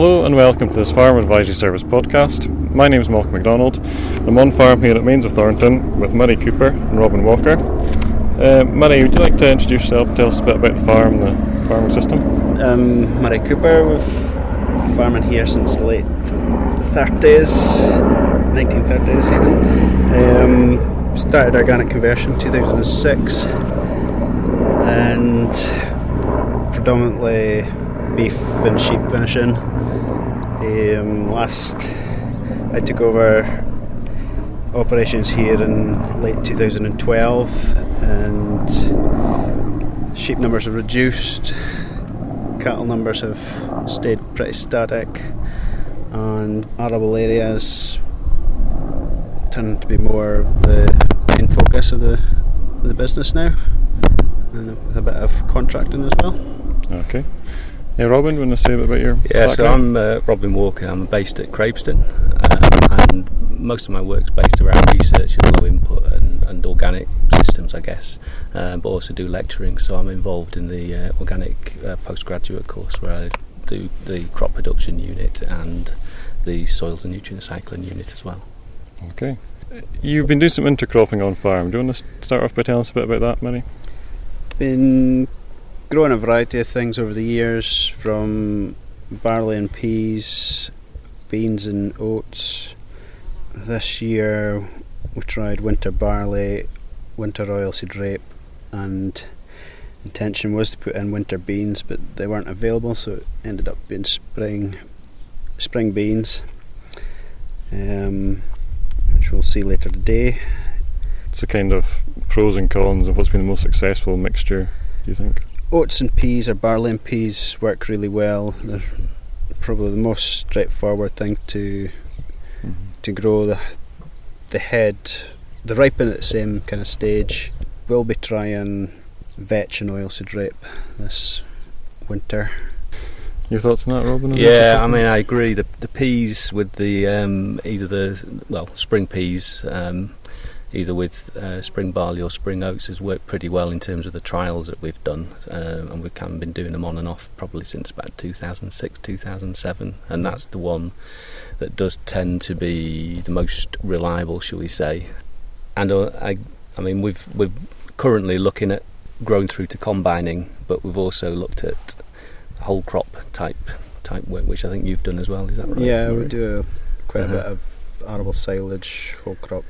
Hello and welcome to this Farm Advisory Service podcast. My name is Malcolm MacDonald. I'm on farm here at Mains of Thornton with Murray Cooper and Robin Walker. Uh, Murray, would you like to introduce yourself, tell us a bit about the farm, the farming system? Um, Murray Cooper, we've farming here since the late 30s, 1930s even. Um, started organic conversion 2006 and predominantly beef and sheep finishing. Um, last I took over operations here in late 2012 and sheep numbers have reduced, cattle numbers have stayed pretty static, and arable areas tend to be more of the main focus of the, the business now, and with a bit of contracting as well. Okay. Yeah, Robin, you want to say a bit about your Yeah, so? I'm uh, Robin Walker. I'm based at Craibstone, um, and most of my work's based around research and low input and, and organic systems, I guess. Uh, but also do lecturing, so I'm involved in the uh, organic uh, postgraduate course where I do the crop production unit and the soils and nutrient cycling unit as well. Okay. You've been doing some intercropping on farm. Do you want to start off by telling us a bit about that, Murray? Been growing a variety of things over the years, from barley and peas, beans and oats. This year we tried winter barley, winter oilseed rape, and intention was to put in winter beans, but they weren't available, so it ended up being spring spring beans, um, which we'll see later today. It's the kind of pros and cons of what's been the most successful mixture, do you think? Oats and peas or barley and peas work really well. They're probably the most straightforward thing to to grow. The the head, they ripen at the same kind of stage. We'll be trying vetch and oilseed rape this winter. Your thoughts on that, Robin? on Yeah, I mean, I agree. The, the peas with the um, either the well spring peas, um, either with uh, spring barley or spring oats, has worked pretty well in terms of the trials that we've done, um, and we've kind of been doing them on and off probably since about 2006, 2007, and that's the one that does tend to be the most reliable, shall we say? And uh, I, I mean, we've we're currently looking at growing through to combining, but we've also looked at whole crop type type work, which I think you've done as well. Is that right? yeah, we do a, quite Uh-huh. a bit of arable silage, whole crop.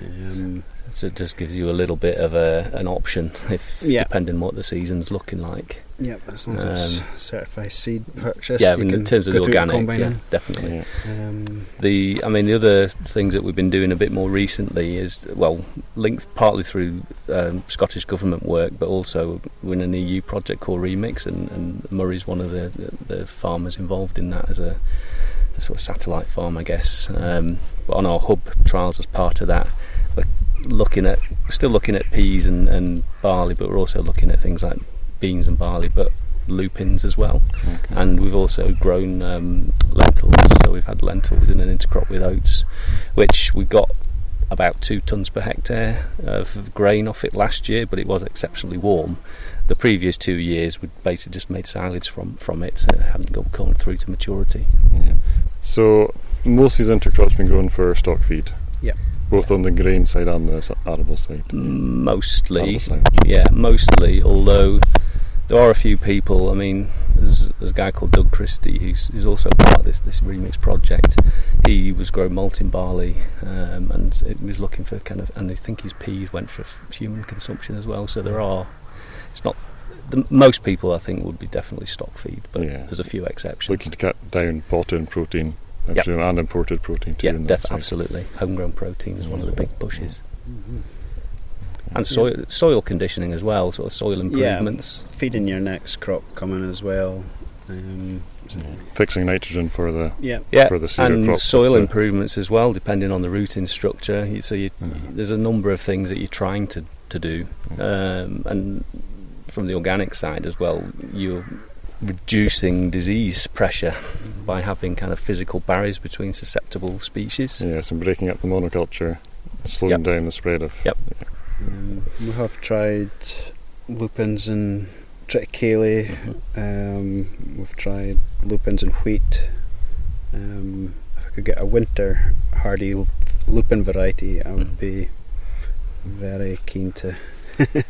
Um, So it just gives you a little bit of a, an option, if Yeah. depending what the season's looking like. yep, as long as Um, it's certified seed purchase. yeah, I mean, in terms of go the through organics, yeah, definitely. Yeah. Um, The, I mean, the other things that we've been doing a bit more recently is well, linked partly through um, Scottish government work, but also we're in an EU project called ReMIX, and, and Murray's one of the, the, the farmers involved in that as a, a sort of satellite farm, I guess. Um, but on our hub trials, as part of that, we're looking at still looking at peas and, and barley, but we're also looking at things like beans and barley, but lupins as well Okay. and we've also grown um, lentils. So we've had lentils in an intercrop with oats, which we got about two tons per hectare of grain off it last year, but it was exceptionally warm. The previous two years, we basically just made silage from from it, so it hadn't got gone through to maturity. Yeah. So most of these intercrops been grown for stock feed. Yeah. Both on the grain side and the arable side. Mostly, Arable side. Yeah, mostly. Although there are a few people. I mean, there's, there's a guy called Doug Christie who's, who's also part of this this ReMIX project. He was growing malt malting barley, um, and it was looking for kind of, and I think his peas went for f- human consumption as well. So there are. It's not. The, most people, I think, would be definitely stock feed, but Yeah. there's a few exceptions. Looking to cut down potter and protein, I Yep. presume, and imported protein too. yeah, on def- absolutely. Homegrown protein is one of the big pushes, mhm. and soil soil conditioning as well. Sort of soil Yeah. improvements. feeding your next crop coming as well. Um, Yeah. Fixing nitrogen for the yeah, Yeah, for the cedar and crops soil the- improvements as well, depending on the rooting structure. You, so you, Mhm. there's a number of things that you're trying to, to do, um, and from the organic side as well, you're reducing disease pressure by having kind of physical barriers between susceptible species. Yes, and breaking up the monoculture, slowing Yep. down the spread of. Yep. um, we have tried lupins and triticale. Mm-hmm. Um, we've tried lupins and wheat. Um, if I could get a winter hardy lupin variety, I would Mm. be very keen to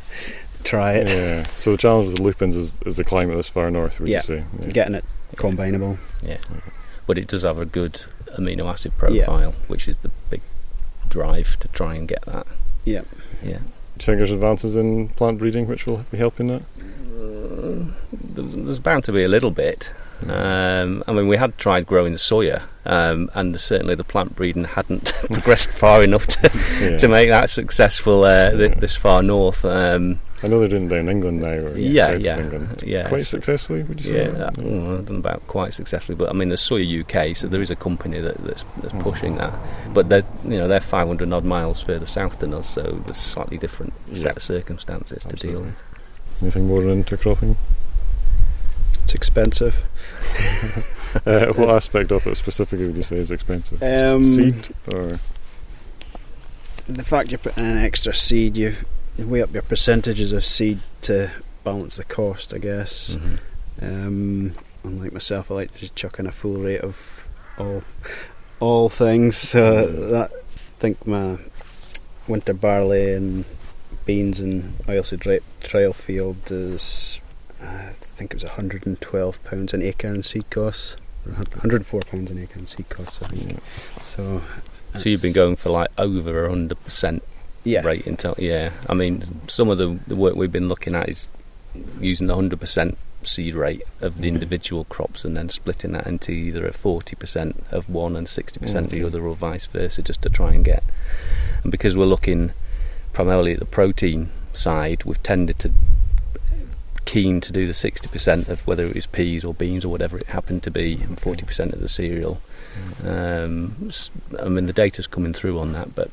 try it. Yeah. So the challenge with the lupins is, is the climate this far north. Would Yeah. you say? Yeah. Getting it combinable. Yeah, but it does have a good amino acid profile, which is the big drive to try and get that. Yeah. Yeah. Do you think there's advances in plant breeding which will be helping that? Uh, there's there's bound to be a little bit. Um, I mean, we had tried growing soya, um, and the, certainly the plant breeding hadn't progressed far enough to, Yeah. to make that successful uh, th- Yeah. this far north. Um, I know they're doing it down in England now, or Yeah, south yeah, of England. yeah, Quite successfully, would you say? yeah, uh, mm, done about quite successfully, but I mean, there's Soya UK, so there is a company that, that's, that's Mm. pushing that. But they're you know they're 500 odd miles further south than us, so there's a slightly different Yeah. set of circumstances to deal with. Anything more on intercropping? It's expensive. uh, what aspect of it specifically would you say is expensive? Um, Seed or The fact you're putting in an extra seed, you you weigh up your percentages of seed to balance the cost, I guess. Mhm. Um, unlike myself, I like to chuck in a full rate of all all things. So that I think my winter barley and beans and oilseed rape trial field is I think it was 112 pounds an acre in seed costs. 104 pounds an acre in seed costs. I think. yeah. So. So you've been going for like over a hundred percent yeah, rate until yeah. I mean, some of the the work we've been looking at is using the hundred percent seed rate of the Okay. individual crops and then splitting that into either a forty percent of one and sixty percent of the other, or vice versa, just to try and get. And because we're looking primarily at the protein side, we've tended to keen to do the 60% of whether it was peas or beans or whatever it happened to be and 40% of the cereal. Um, s- I mean, the data's coming through on that, but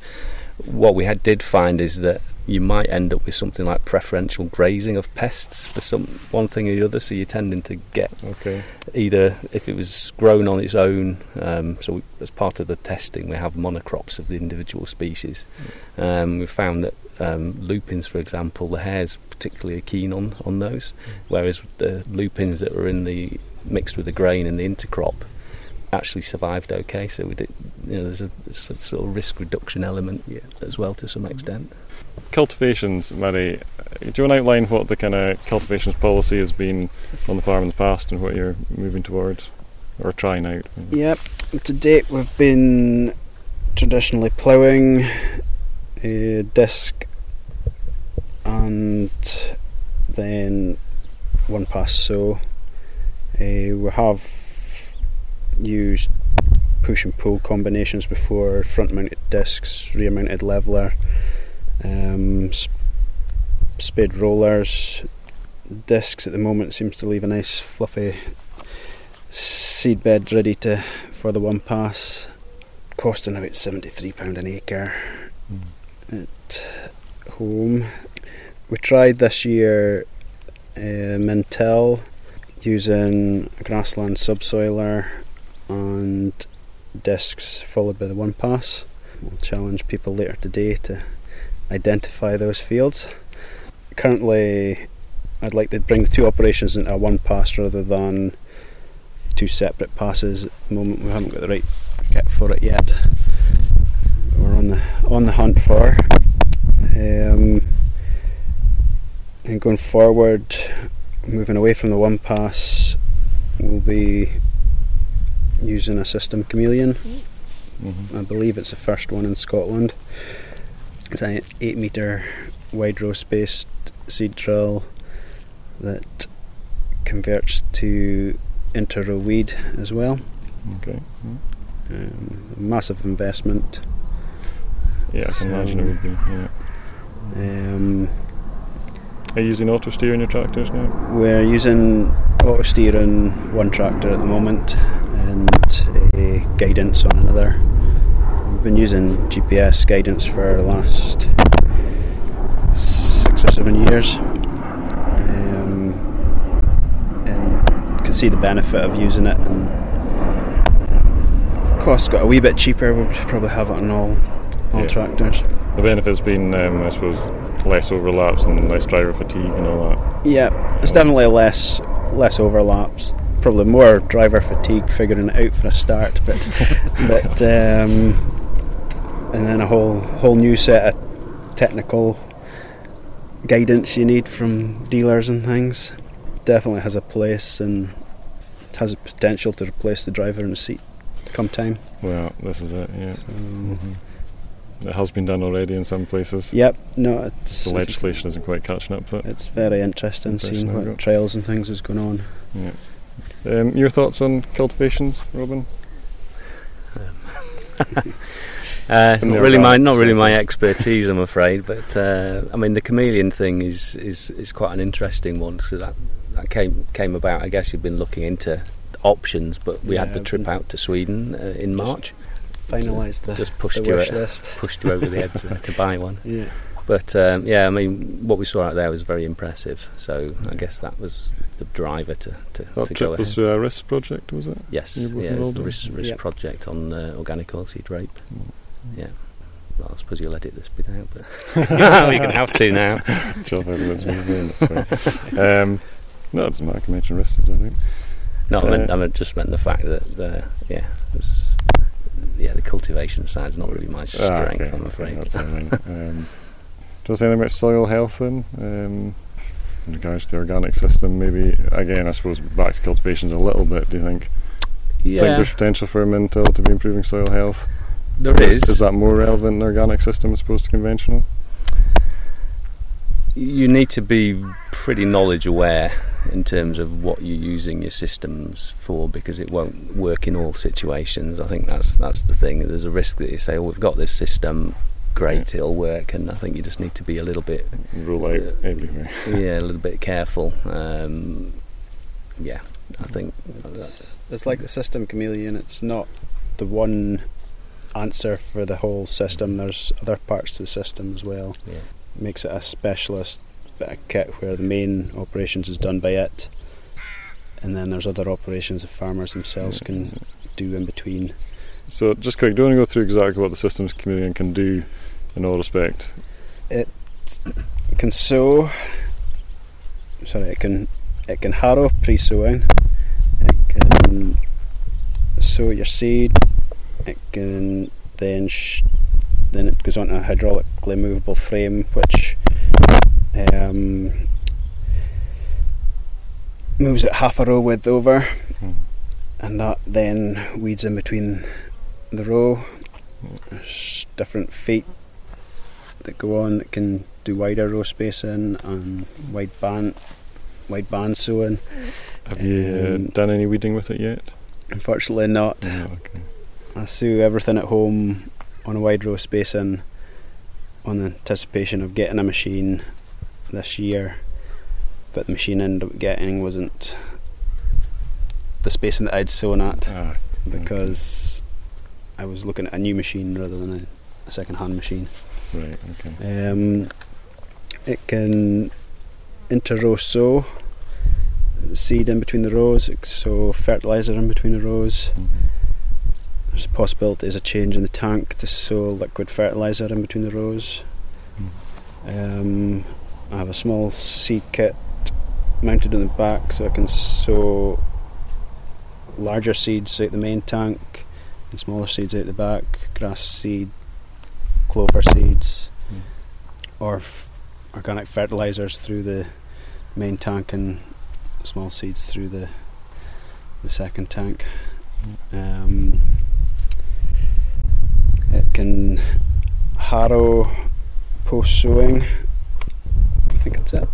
what we had, did find is that you might end up with something like preferential grazing of pests for some one thing or the other. So you're tending to get Okay. either if it was grown on its own. Um, so we, as part of the testing, we have monocrops of the individual species. Um, we found that um, lupins, for example, the hares particularly are keen on on those, whereas the lupins that were in the mixed with the grain in the intercrop actually survived okay. So we did, you know, there's a, there's a sort of risk reduction element Yeah. as well to some extent. Cultivations, Murray. uh, Do you want to outline what the kind of cultivations policy has been on the farm in the past and what you're moving towards or trying out? Yep. To date, we've been traditionally ploughing a disc and then one pass sow. Uh, we have used push and pull combinations before front mounted discs, rear mounted leveler, um, sp- spade rollers. Discs at the moment seems to leave a nice fluffy seed bed ready to for the one pass, costing about seventy three pound an acre at home. We tried this year uh, min-till using a grassland subsoiler and discs followed by the one pass. We'll challenge people later today to identify those fields. Currently, I'd like to bring the two operations into a one pass rather than two separate passes. At the moment, we haven't got the right kit for it yet. We're on the on the hunt for. Um, and going forward, moving away from the one pass, we'll be using a system Cameleon. Mhm. I believe it's the first one in Scotland. It's an eight metre wide row spaced seed drill that converts to inter row weed as well. Okay. Um, massive investment. Yeah, I can imagine it would be. Yeah. Um, Are you using auto steer in your tractors now? we're using auto steer on one tractor at the moment and a guidance on another. Been using GPS guidance for the last six or seven years. Um, and can see the benefit of using it and if costs got a wee bit cheaper we'd probably have it on all all Yeah. tractors. The benefit's been, um, I suppose, less overlaps and less driver fatigue and all that. Yeah, it's definitely less less overlaps. Probably more driver fatigue figuring it out for a start, but but um, and then a whole whole new set of technical guidance you need from dealers and things. Definitely has a place and has a potential to replace the driver in the seat come time. Well, this is it. Yeah. So, Mhm. It has been done already in some places. Yep, no, it's The legislation isn't quite catching up to it. It's very interesting seeing what got. trials and things is going on. Yeah. Um, your thoughts on cultivations, Robin? Uh, not really my not really my expertise, I'm afraid. But uh, I mean, the Cameleon thing is is, is quite an interesting one. So that that came came about. I guess you've been looking into options, but we had the trip out to Sweden uh, in March. Finalised the, Just the pushed you wish uh, list. pushed you over the edge there to buy one. Yeah. But um, yeah, I mean, what we saw out there was very impressive. So I guess that was the driver to to, That to go ahead. was through a risk project, was it? Yes, You yeah, it was the in? risk, risk Yep. project on uh, organic oilseed rape. Mm. Yeah. Well, I suppose you'll edit this bit out, but we can have to now. Sure, move in. That's fine. Um, no, it doesn't matter. I can mention risks, I think. No, I, meant, Uh, I meant just meant the fact that the yeah, yeah, the cultivation side's not really my Ah, strength. okay, I'm afraid. that's all right. um, do you want to say anything about soil health then? Um, in regards to the organic system, maybe again, I suppose back to cultivations a little bit. Do you think? yeah, Think there's potential for a min-till to be improving soil health? There is. Is that more relevant in the organic system as opposed to conventional? you need to be pretty knowledge aware in terms of what you're using your systems for because it won't work in all situations. I think that's that's the thing. There's a risk that you say, "Oh, we've got this system, great, it'll work," and I think you just need to be a little bit, Roll out everywhere. yeah, a little bit careful. Um, yeah, I think that's, It's, it's like the system Cameleon. It's not the one answer for the whole system. There's other parts to the system as well. yeah. Makes it a specialist bit of kit where the main operations is done by it, and then there's other operations the farmers themselves can do in between. So, just quick, do you want to go through exactly what the systems Cameleon can do in all respect? It can sow. Sorry, it can it can harrow pre-sowing. It can sow your seed. It can then sh- then it goes on to a hydraulically movable frame, which um, moves it half a row width over, Hmm. and that then weeds in between the row. There's different feet that go on that can do wider row spacing and wide band wide band sowing. Have you uh, Um, done any weeding with it yet? Unfortunately not. No, okay. I sow everything at home on a wide row spacing on the anticipation of getting a machine this year. But the machine I ended up getting wasn't the spacing that I'd sown at Ah, because I was looking at a new machine rather than a, second hand machine. right, okay. Um, it can inter-row sow seed in between the rows, sow fertilizer in between the rows. Mhm. There's a possibility there's a change in the tank to sow liquid fertilizer in between the rows. Um, I have a small seed kit mounted in the back so I can sow larger seeds out the main tank and smaller seeds out the back, grass seed, clover seeds, Mm. or f- organic fertilizers through the main tank and small seeds through the the second tank. Um, it can harrow post sowing. I think that's it.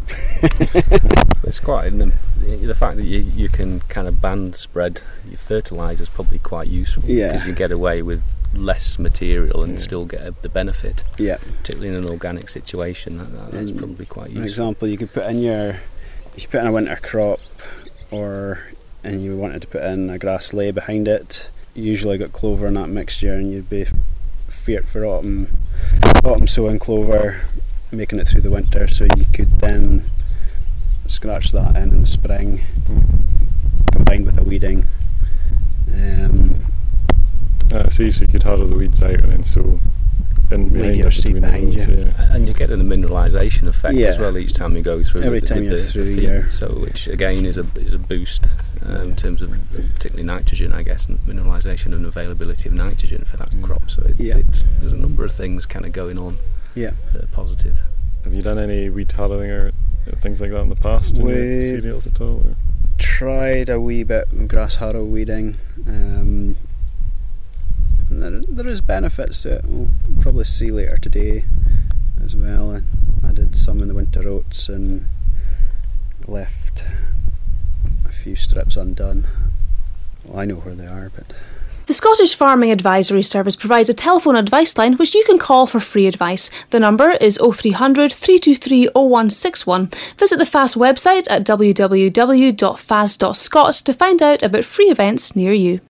It's quite an, the fact that you, you can kind of band spread your fertiliser is probably quite useful Yeah. because you get away with less material and Yeah. still get a, the benefit, Yeah. particularly in an organic situation. That, that- that's And probably quite For useful. example, you could put in your if you put in a winter crop, or and you wanted to put in a grass ley behind it. You usually got clover in that mixture, and you'd be feared for autumn autumn sowing clover, making it through the winter. So you could then scratch that in in the spring, combined with a weeding. Um, Uh, see, so you could harrow the weeds out and then sow in behind leave your us seed between the behind you. yeah. And you're getting the mineralisation effect as well each time you go through. Every with, time with you're the, through, the feed, you're- So, which again is a is a boost um, in terms of particularly nitrogen, I guess, and mineralisation and availability of nitrogen for that Mm. crop. So it, Yeah. it's, there's a number of things kind of going on Yeah. that are positive. Have you done any weed tallowing or things like that in the past in We've- cereals at all? Or? Tried a wee bit of grass harrow weeding. Um, there, there is benefits to it. We'll probably see later today as well. I, I did some in the winter oats and left a few strips undone. Well, I know where they are, but The Scottish Farming Advisory Service provides a telephone advice line which you can call for free advice. The number is 0300 323 0161. Visit the FAS website at www.fas.scot to find out about free events near you.